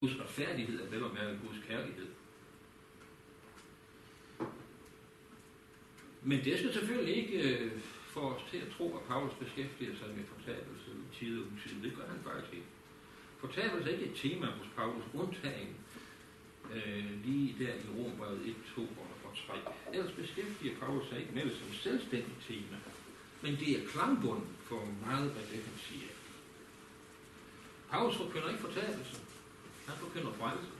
Guds retfærdighed er vel og mærke Guds kærlighed. Men det skal selvfølgelig ikke øh, få os til at tro, at Paulus beskæftiger sig med fortabelse i tid og utid. Det gør han faktisk ikke. Fortabelse er ikke et tema hos Paulus, undtagen øh, lige der i Rombrevet 1, 2 og 3. Ellers beskæftiger Paulus sig ikke med det som selvstændigt tema. Men det er klangbunden for meget af det, han siger. Paulus forkynder ikke fortabelse. Han forkynder frelse.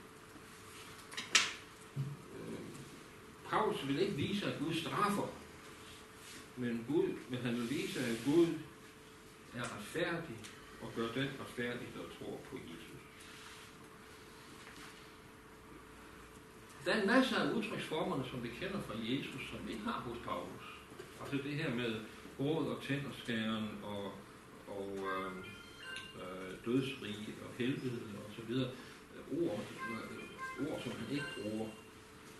Øh, Paulus vil ikke vise, at Gud straffer, men, Gud, men han vil vise, at Gud er retfærdig og gør den retfærdig, der tror på Jesus. Der er en masse af udtryksformerne, som vi kender fra Jesus, som vi ikke har hos Paulus. Altså det her med råd og tænderskæren og, og øh, øh, dødsrige og helvede og så videre. Ord, ord, som han ikke bruger.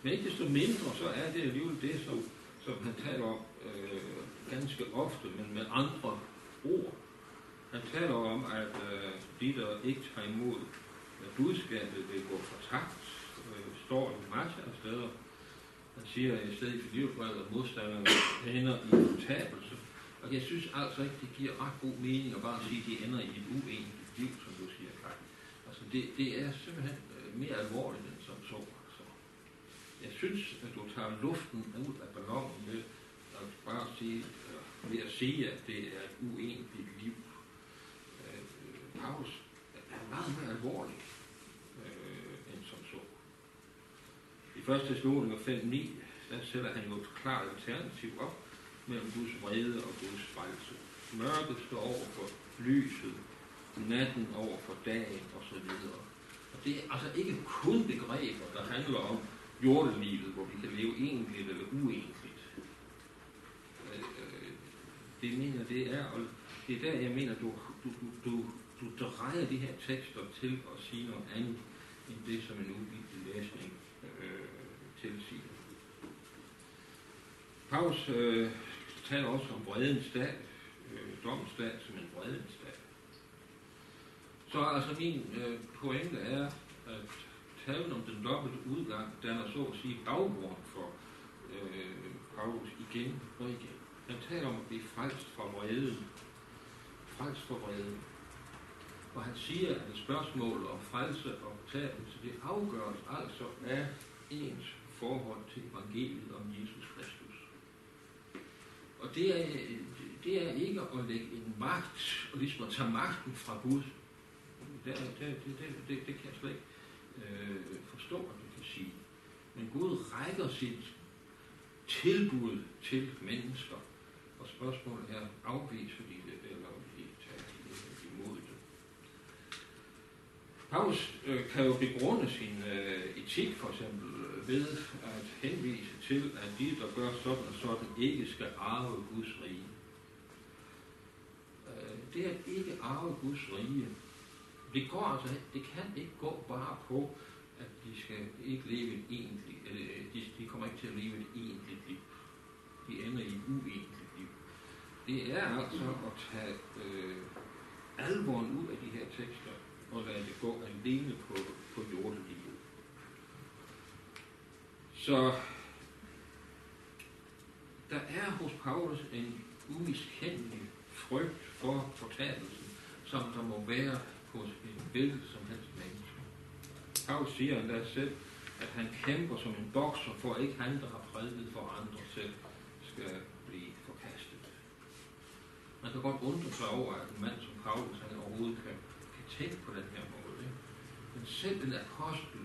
Men ikke desto mindre, så er det alligevel det, som, som han taler om øh, ganske ofte, men med andre ord. Han taler om, at øh, de, der ikke tager imod budskabet, vil gå for takt. Øh, står i masser af steder. Han siger i stedet for livsbrevet, at modstanderne ender i fortabelse. Og jeg synes altså ikke, det giver ret god mening at bare sige, at de ender i et uenigt liv, som du siger, Karin. Altså det, det er simpelthen øh, mere alvorligt end som så. Altså. Jeg synes, at du tager luften ud af ballonen ved at bare sige, øh, ved at sige, at det er et uenigt liv. Øh, Paulus er meget mere alvorlig øh, end som så. I 1. Thessaloniker 5.9, der sætter han jo et klart alternativ op mellem Guds vrede og Guds frelse. Mørket står over for lyset, natten over for dagen osv. Og det er altså ikke kun begreber, der handler om jordelivet, hvor vi kan leve egentligt eller uegentligt. Øh, det mener det er, og det er der, jeg mener, du, du, du, du drejer de her tekster til at sige noget andet, end det, som en uvildig læsning øh, tilsiger. Paus øh, taler også om vredens dag, øh, dommens dag som en vredens dag. Så altså min øh, pointe er, at talen om den dobbelte udgang, den er så at sige baggrund for øh, Paulus igen og igen. Han taler om at blive frelst fra vreden. Frelst fra vreden. Og han siger, at spørgsmålet om frelse og tabelse, det afgøres altså af ens forhold til evangeliet om Jesus Kristus. Og det er, det er ikke at lægge en magt, og ligesom at tage magten fra Gud. Det, det, det, det, det, det kan jeg slet ikke øh, forstå, at du kan sige. Men Gud rækker sit tilbud til mennesker. Og spørgsmålet er, afviser de det, eller de tager imod det? Paulus øh, kan jo begrunde sin øh, etik for eksempel ved at henvise til, at de, der gør sådan og sådan, ikke skal arve Guds rige. Øh, det at ikke arve Guds rige, det går altså, det kan ikke gå bare på, at de skal ikke leve et egentligt, eller de, de kommer ikke til at leve et egentligt liv. De ender i et uegentligt liv. Det er altså at tage øh, alvoren ud af de her tekster, og lade det gå alene på, på jordelivet. Så der er hos Paulus en umiskendelig frygt for fortabelsen, som der må være hos en hvilket som helst menneske. Paulus siger endda selv, at han kæmper som en bokser, for at ikke han, der har prædiket for andre selv, skal blive forkastet. Man kan godt undre sig over, at en mand som Paulus, han overhovedet kan, kan tænke på den her måde. Ikke? Men selv en apostel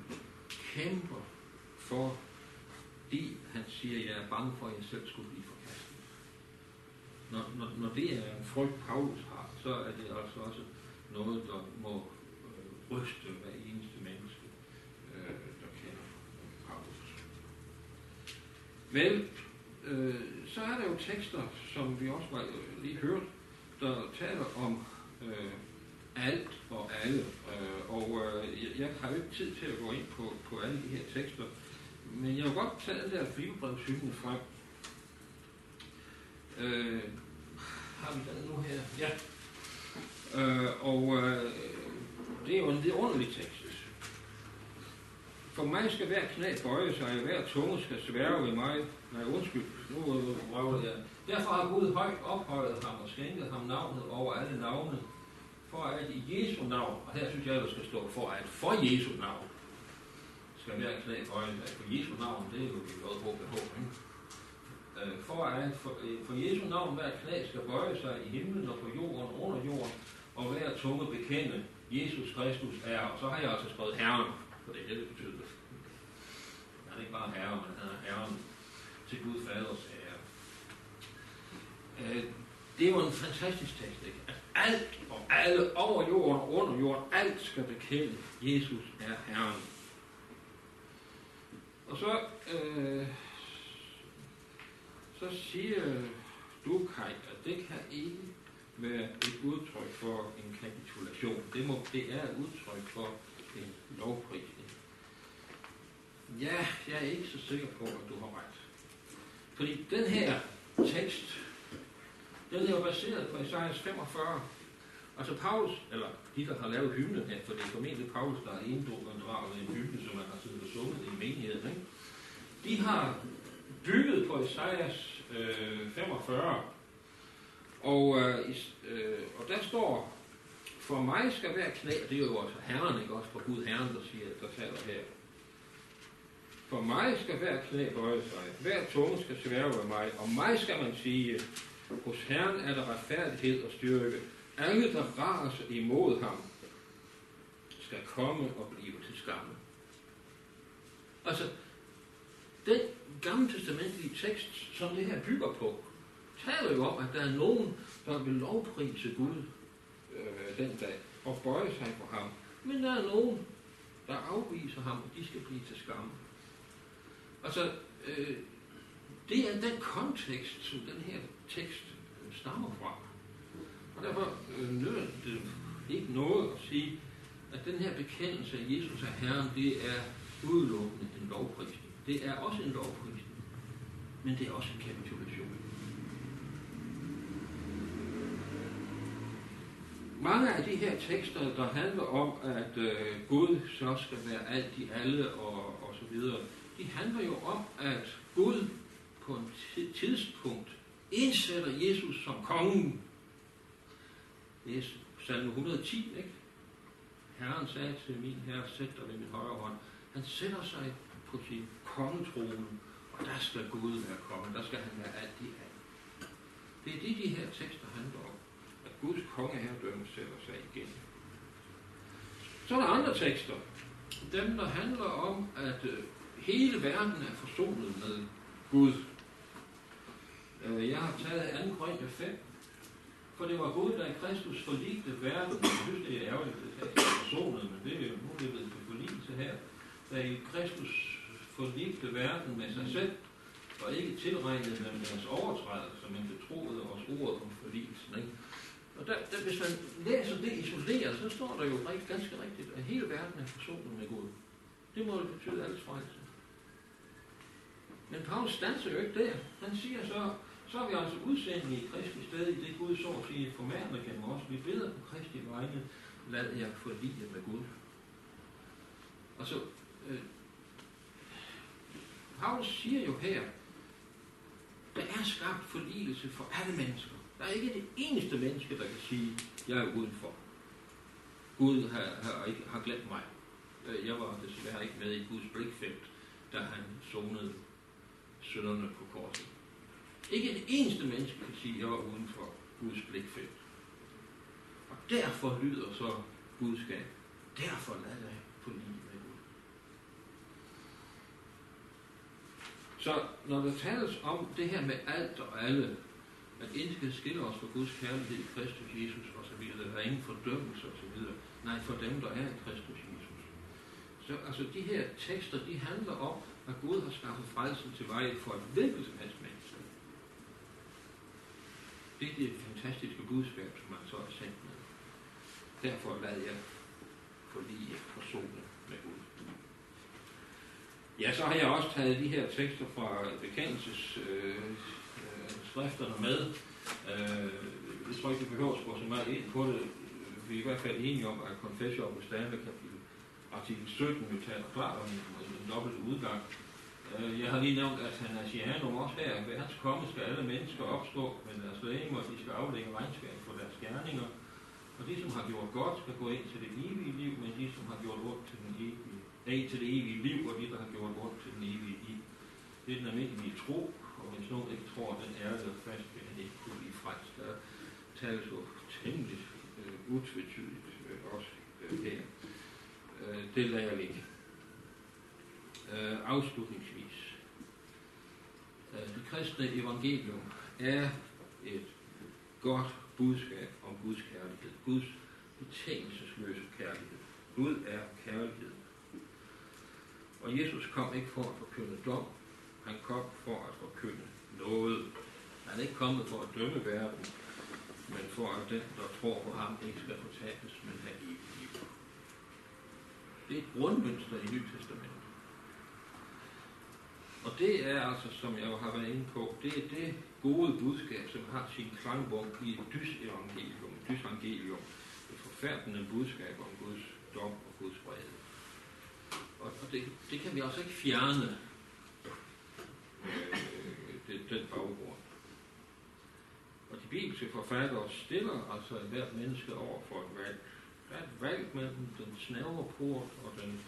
kæmper for fordi han siger, at jeg er bange for, at jeg selv skulle blive forkastet. Når, når, når det er en frygt, Paulus har, så er det altså også noget, der må øh, ryste hver eneste menneske, øh, der kender Paulus. Men øh, så er der jo tekster, som vi også var øh, lige hørt, der taler om øh, alt og alle. Øh, og øh, jeg, jeg har jo ikke tid til at gå ind på, på alle de her tekster, men jeg vil godt tage den der filmbrevshytten frem. Øh, har vi den nu her? Ja. Øh, og øh, det er jo en vidunderlig tekst. For mig skal hver knæ bøje sig, og hver tunge skal sværge ved mig. Nej, undskyld, nu røvede jeg. Derfor har Gud højt ophøjet ham og skænket ham navnet over alle navne, for at i Jesu navn, og her synes jeg, der skal stå for at for Jesu navn, skal hver knæ bøje sig. For Jesu navn, det er jo vi godt håbe, håbe, ikke? Øh, for at for, øh, for Jesu navn hver knæ skal bøje sig i himlen og på jorden under jorden, og hver tunge bekende Jesus Kristus er. Og så har jeg også skrevet Herren, for det er det, det betyder. Han er ikke bare Herre, men han er Herren til Gud Faders ære. Øh, det er jo en fantastisk tekst, ikke? At alt og alle over jorden og under jorden, alt skal bekende, Jesus er Herren. Og så, øh, så siger du, Kai, at det kan ikke være et udtryk for en kapitulation. Det, må, det er et udtryk for en lovprisning. Ja, jeg er ikke så sikker på, at du har ret. Fordi den her tekst, den er jo baseret på Esajas 45. Altså Paulus, eller de, der har lavet hymnen her, for det er formentlig Paulus, der er inddraget en hymne, som man har siddet og sunget i menigheden, ikke? de har bygget på Esajas øh, 45. Og, øh, øh, og der står, for mig skal være knæ, det er jo også Herren, ikke også for Gud Herren, der siger, der taler her. For mig skal hver knæ bøje sig, hver tunge skal sværge ved mig, og mig skal man sige, hos Herren er der retfærdighed og styrke. Alle, der raser imod ham, skal komme og blive til skamme. Altså, den gamle testamentlige tekst, som det her bygger på, taler jo om, at der er nogen, der vil lovprise Gud øh, den dag og bøje sig for ham. Men der er nogen, der afviser ham, og de skal blive til skamme. Altså, øh, det er den kontekst, som den her tekst øh, stammer fra. Og derfor øh, nytter det ikke noget at sige, at den her bekendelse af Jesus er Herren, det er udelukkende en lovprisning. Det er også en lovprisning, men det er også en kapitulation. Mange af de her tekster, der handler om, at øh, Gud så skal være alt i alle og, og så videre, de handler jo om, at Gud på et tidspunkt indsætter Jesus som kongen. Det er salme 110, ikke? Herren sagde til min herre, sæt dig ved min højre hånd. Han sætter sig på sin kongetrone, og der skal Gud være konge. Der skal han være alt i alt. Det er det, de her tekster handler om. Guds kongeherredømme sætter sig igen. Så er der andre tekster. Dem, der handler om, at øh, hele verden er forsonet med Gud. Øh, jeg har taget 2. Korinther 5, for det var Gud, der i Kristus forligte verden. Jeg synes, det er ærgerligt, at det er forsonet, men det er jo nu det er ved forligelse her. Der i Kristus forligte verden med sig selv, og ikke tilregnet dem deres overtrædelser, men betroede os ordet om forligelsen. Ikke? Og der, der, hvis man læser det isoleret, så står der jo rigtig, ganske rigtigt, at hele verden er forsonet med Gud. Det må det betyde alles frelse. Men Paulus standser jo ikke der. Han siger så, så er vi altså udsendte i Kristi sted i det Gud så at sige formaner gennem os. Vi beder på Kristi vegne, lad jer forlige med Gud. Og så, øh, Paulus siger jo her, der er skabt forligelse for alle mennesker. Der er ikke det eneste menneske, der kan sige, jeg er udenfor. Gud har, har, ikke, har glemt mig. Øh, jeg var desværre ikke med i Guds blikfelt, da han sonede sønderne på korset. Ikke et eneste menneske kan sige, jeg var uden for Guds blikfelt. Og derfor lyder så budskab. Derfor lad dig på lige med Gud. Så når der tales om det her med alt og alle, at intet kan skille os fra Guds kærlighed i Kristus Jesus osv., der er ingen fordømmelse osv., nej, for dem, der er i Kristus Jesus. Så altså de her tekster, de handler om, at Gud har skaffet frelsen til vej for et hvilket som helst menneske. Det er det fantastiske budskab, som man så er sendt med. Derfor lad jeg forlige personer med Gud. Ja, så har jeg også taget de her tekster fra bekendelses øh, med. Øh, jeg tror ikke, vi behøver at gå så meget ind på det. Vi er i hvert fald enige om, at Confessio Augustana kapitel artikel 17 jo taler klart om en dobbelt udgang. Øh, jeg har lige nævnt, at han er Sianum også her. Ved hans komme skal alle mennesker opstå med deres lægemer, de skal aflægge regnskab for deres gerninger. Og de, som har gjort godt, skal gå ind til det evige liv, men de, som har gjort ondt til, den evige, nej, til det evige liv, og de, der har gjort ondt til den evige liv. Det er den almindelige tro, konvention ikke tror, at den er der fast, vil han ikke kunne blive frelst. Der tales jo temmelig øh, utvetydigt øh, også øh, her. Øh, det lader jeg ligge. Øh, afslutningsvis. Øh, det kristne evangelium er et godt budskab om Guds kærlighed. Guds betingelsesløse kærlighed. Gud er kærlighed. Og Jesus kom ikke for at forkynde dom. Han kom for at forkynde noget. Han er ikke kommet for at dømme verden, men for at den, der tror på ham, ikke skal fortabes, men have evigt liv. Det er et grundmønster i Nyt Testament. Og det er altså, som jeg jo har været inde på, det er det gode budskab, som har sin klangbog i et dysevangelium, et dysevangelium, et forfærdende budskab om Guds dom og Guds vrede. Og, og det, det kan vi altså ikke fjerne, den baggrund. Og de bibelske forfattere stiller altså hvert menneske over for et valg. Der er et valg mellem den snævre port og den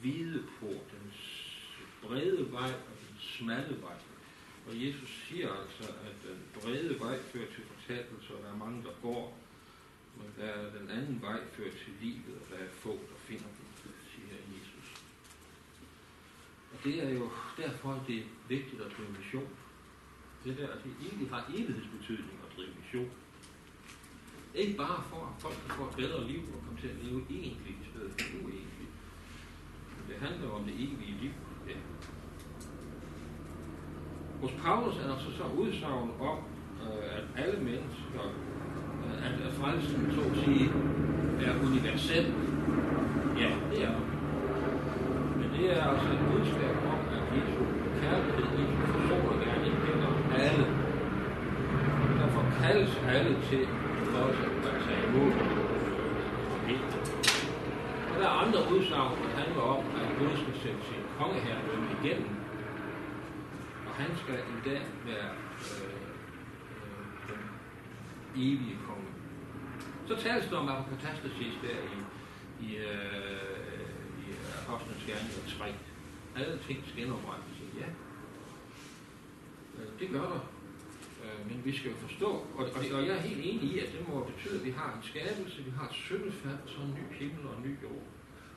hvide port, den brede vej og den smalle vej. Og Jesus siger altså, at den brede vej fører til fortabelse, og der er mange, der går. Men der er den anden vej fører til livet, og der er få, der finder den, siger Jesus. Og det er jo derfor, det er vigtigt at drive mission. Det der, det egentlig har evighedsbetydning at drive mission. Ikke bare for, at folk får et bedre liv og kommer til at leve egentlig i stedet for uegentligt. Det handler om det evige liv. Ja. Hos Paulus er der så så udsagn om, øh, at alle mennesker, øh, at, at frelsen, så at sige, er universel. Ja, det er. Men det er altså et budskab om, at Jesu kærlighed, Jesu forsonergærning gælder alle. Derfor kaldet til også at tage imod og der er andre udsagn, der handler om, at Gud skal sætte sin kongeherredømme igennem. Og han skal i dag være øh, øh, den evige konge. Så tales der om apokatastasis der i, i, øh, i Apostlenes Gerninger 3. Alle ting skal genoprettes. Ja, øh, det gør der. Øh, men vi skal jo forstå, og, og, og jeg er helt enig i, at det må betyde, at vi har en skabelse, vi har et syndefald, så en ny himmel og en ny jord.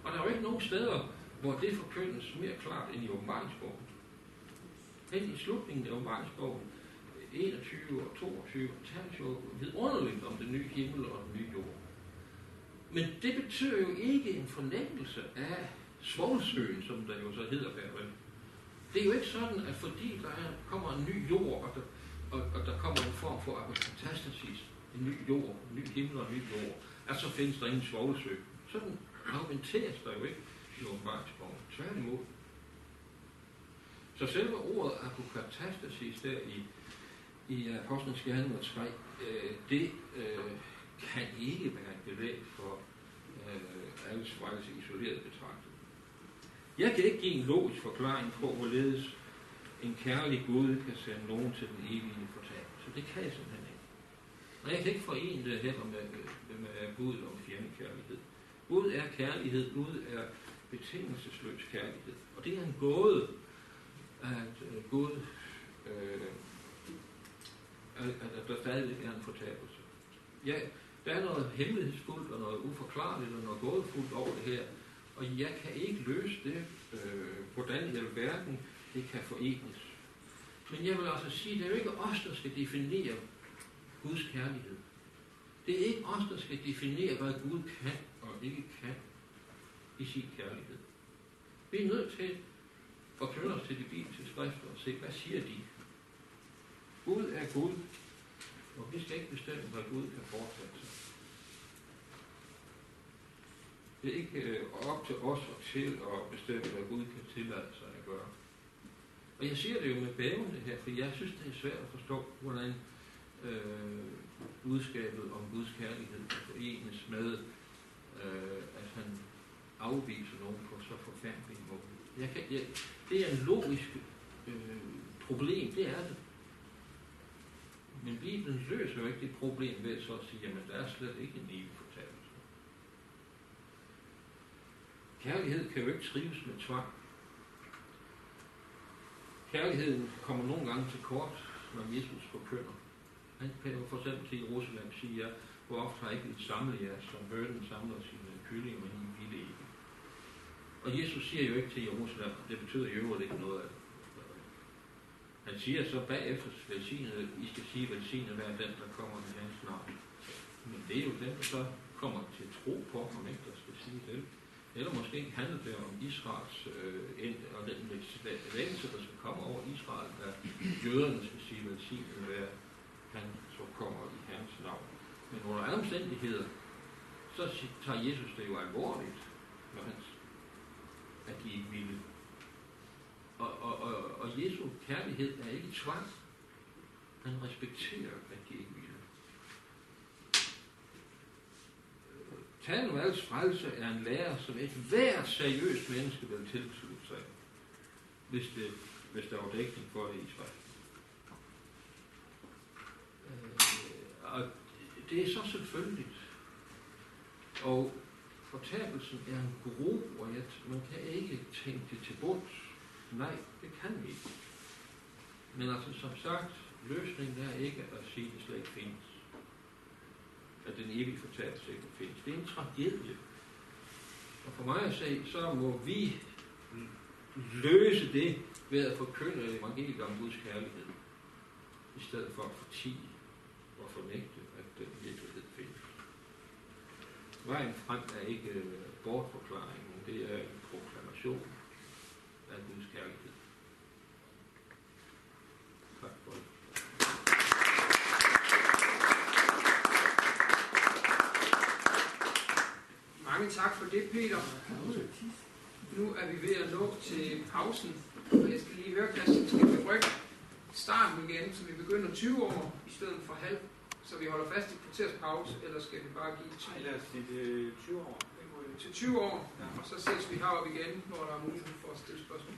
Og der er jo ikke nogen steder, hvor det forkyndes mere klart end i åbenbaringsbogen. Hen i slutningen af åbenbaringsbogen, 21 og 22, tales jo vidunderligt om den nye himmel og den nye jord. Men det betyder jo ikke en fornemmelse af svoglsøen, som der jo så hedder der. Det er jo ikke sådan, at fordi der kommer en ny jord, og der, og, og der kommer en form for apokatastasis, en ny jord, en ny himmel og en ny jord, at så findes der ingen svovlsø. Sådan argumenteres der jo ikke i åbenbaringsbogen. Tværtimod. Så selve ordet apokatastasis der i, i Apostlenes Gerninger 3, øh, det øh, kan ikke være et belæg for øh, alles frelse isoleret betragtet. Jeg kan ikke give en logisk forklaring på, hvorledes en kærlig Gud kan sende nogen til den evige fortabelse. Det kan jeg simpelthen ikke. Og jeg kan ikke forene det heller med, med, med Gud om fjendekærlighed. Gud er kærlighed, Gud er betingelsesløs kærlighed. Og det er en gåde, at øh, Gud, øh, at, at der stadigvæk er en fortabelse. Ja, der er noget hemmelighedsfuldt og noget uforklarligt og noget gådefuldt over det her, og jeg kan ikke løse det, øh, hvordan i alverden det kan forenes. Men jeg vil altså sige, at det er jo ikke os, der skal definere Guds kærlighed. Det er ikke os, der skal definere, hvad Gud kan og ikke kan i sin kærlighed. Vi er nødt til at knytte os til de bibelske skrifter og se, hvad siger de? Gud er Gud, og vi skal ikke bestemme, hvad Gud kan foretage sig. Det er ikke øh, op til os og til at bestemme, hvad Gud kan tillade sig at gøre. Og jeg siger det jo med bævende her, for jeg synes, det er svært at forstå, hvordan øh, budskabet om Guds kærlighed kan forenes med, øh, at han afviser nogen på så forfærdelig måde. Jeg kan, jeg, det er en logisk øh, problem, det er det. Men Bibelen løser jo ikke det problem ved så at sige, at der er slet ikke en evig fortabelse. Kærlighed kan jo ikke trives med tvang. Kærligheden kommer nogle gange til kort, når Jesus forkynder. Han kan jo for eksempel til Jerusalem sige, hvor ofte har ikke et samlet jer, som hørten samler sine øh, kyllinger, men I ville ikke. Og Jesus siger jo ikke til Jerusalem, det betyder i øvrigt ikke noget af det. Han siger så bagefter velsignet, I skal sige velsignet hver den, der kommer i hans navn. Men det er jo den, der så kommer til tro på ham, ikke, der skal sige det. Eller måske handler det om Israels øh, end, og den vækkelse, der skal komme over Israel, at jøderne skal sige velsignet hver han så kommer i hans navn. Men under alle omstændigheder, så tager Jesus det jo alvorligt, når han, at de ikke ville. Og, og, og, og Jesu kærlighed er ikke tvang. Han respekterer, at de ikke ville. Talen om alles frelse er en lærer, som et hver seriøst menneske vil tilslutte sig, hvis, det, hvis der var dækning for det i Israel. Øh, og det er så selvfølgeligt. Og fortabelsen er en gro, og jeg, man kan ikke tænke det til bunds. Nej, det kan vi ikke. Men altså, som sagt, løsningen er ikke at sige, at det slet ikke findes. At den evige fortabelse ikke findes. Det er en tragedie. Og for mig at se, så må vi løse det ved at forkynde evangeliet om Guds kærlighed, i stedet for at fortige og fornægte, at den virkelighed findes. Vejen frem er ikke øh, bortforklaringen, det er en proklamation af Guds kærlighed. Tak for det. Mange tak for det, Peter. Nu er vi ved at nå til pausen, og jeg skal lige høre, Christian, skal vi rykke starten igen, så vi begynder 20 år i stedet for halv, så vi holder fast i kvarters pause, eller skal vi bare give 10? Nej, lad os sige 20 år. Til 20 år, ja. og så ses vi heroppe igen, hvor der er mulighed for at stille spørgsmål.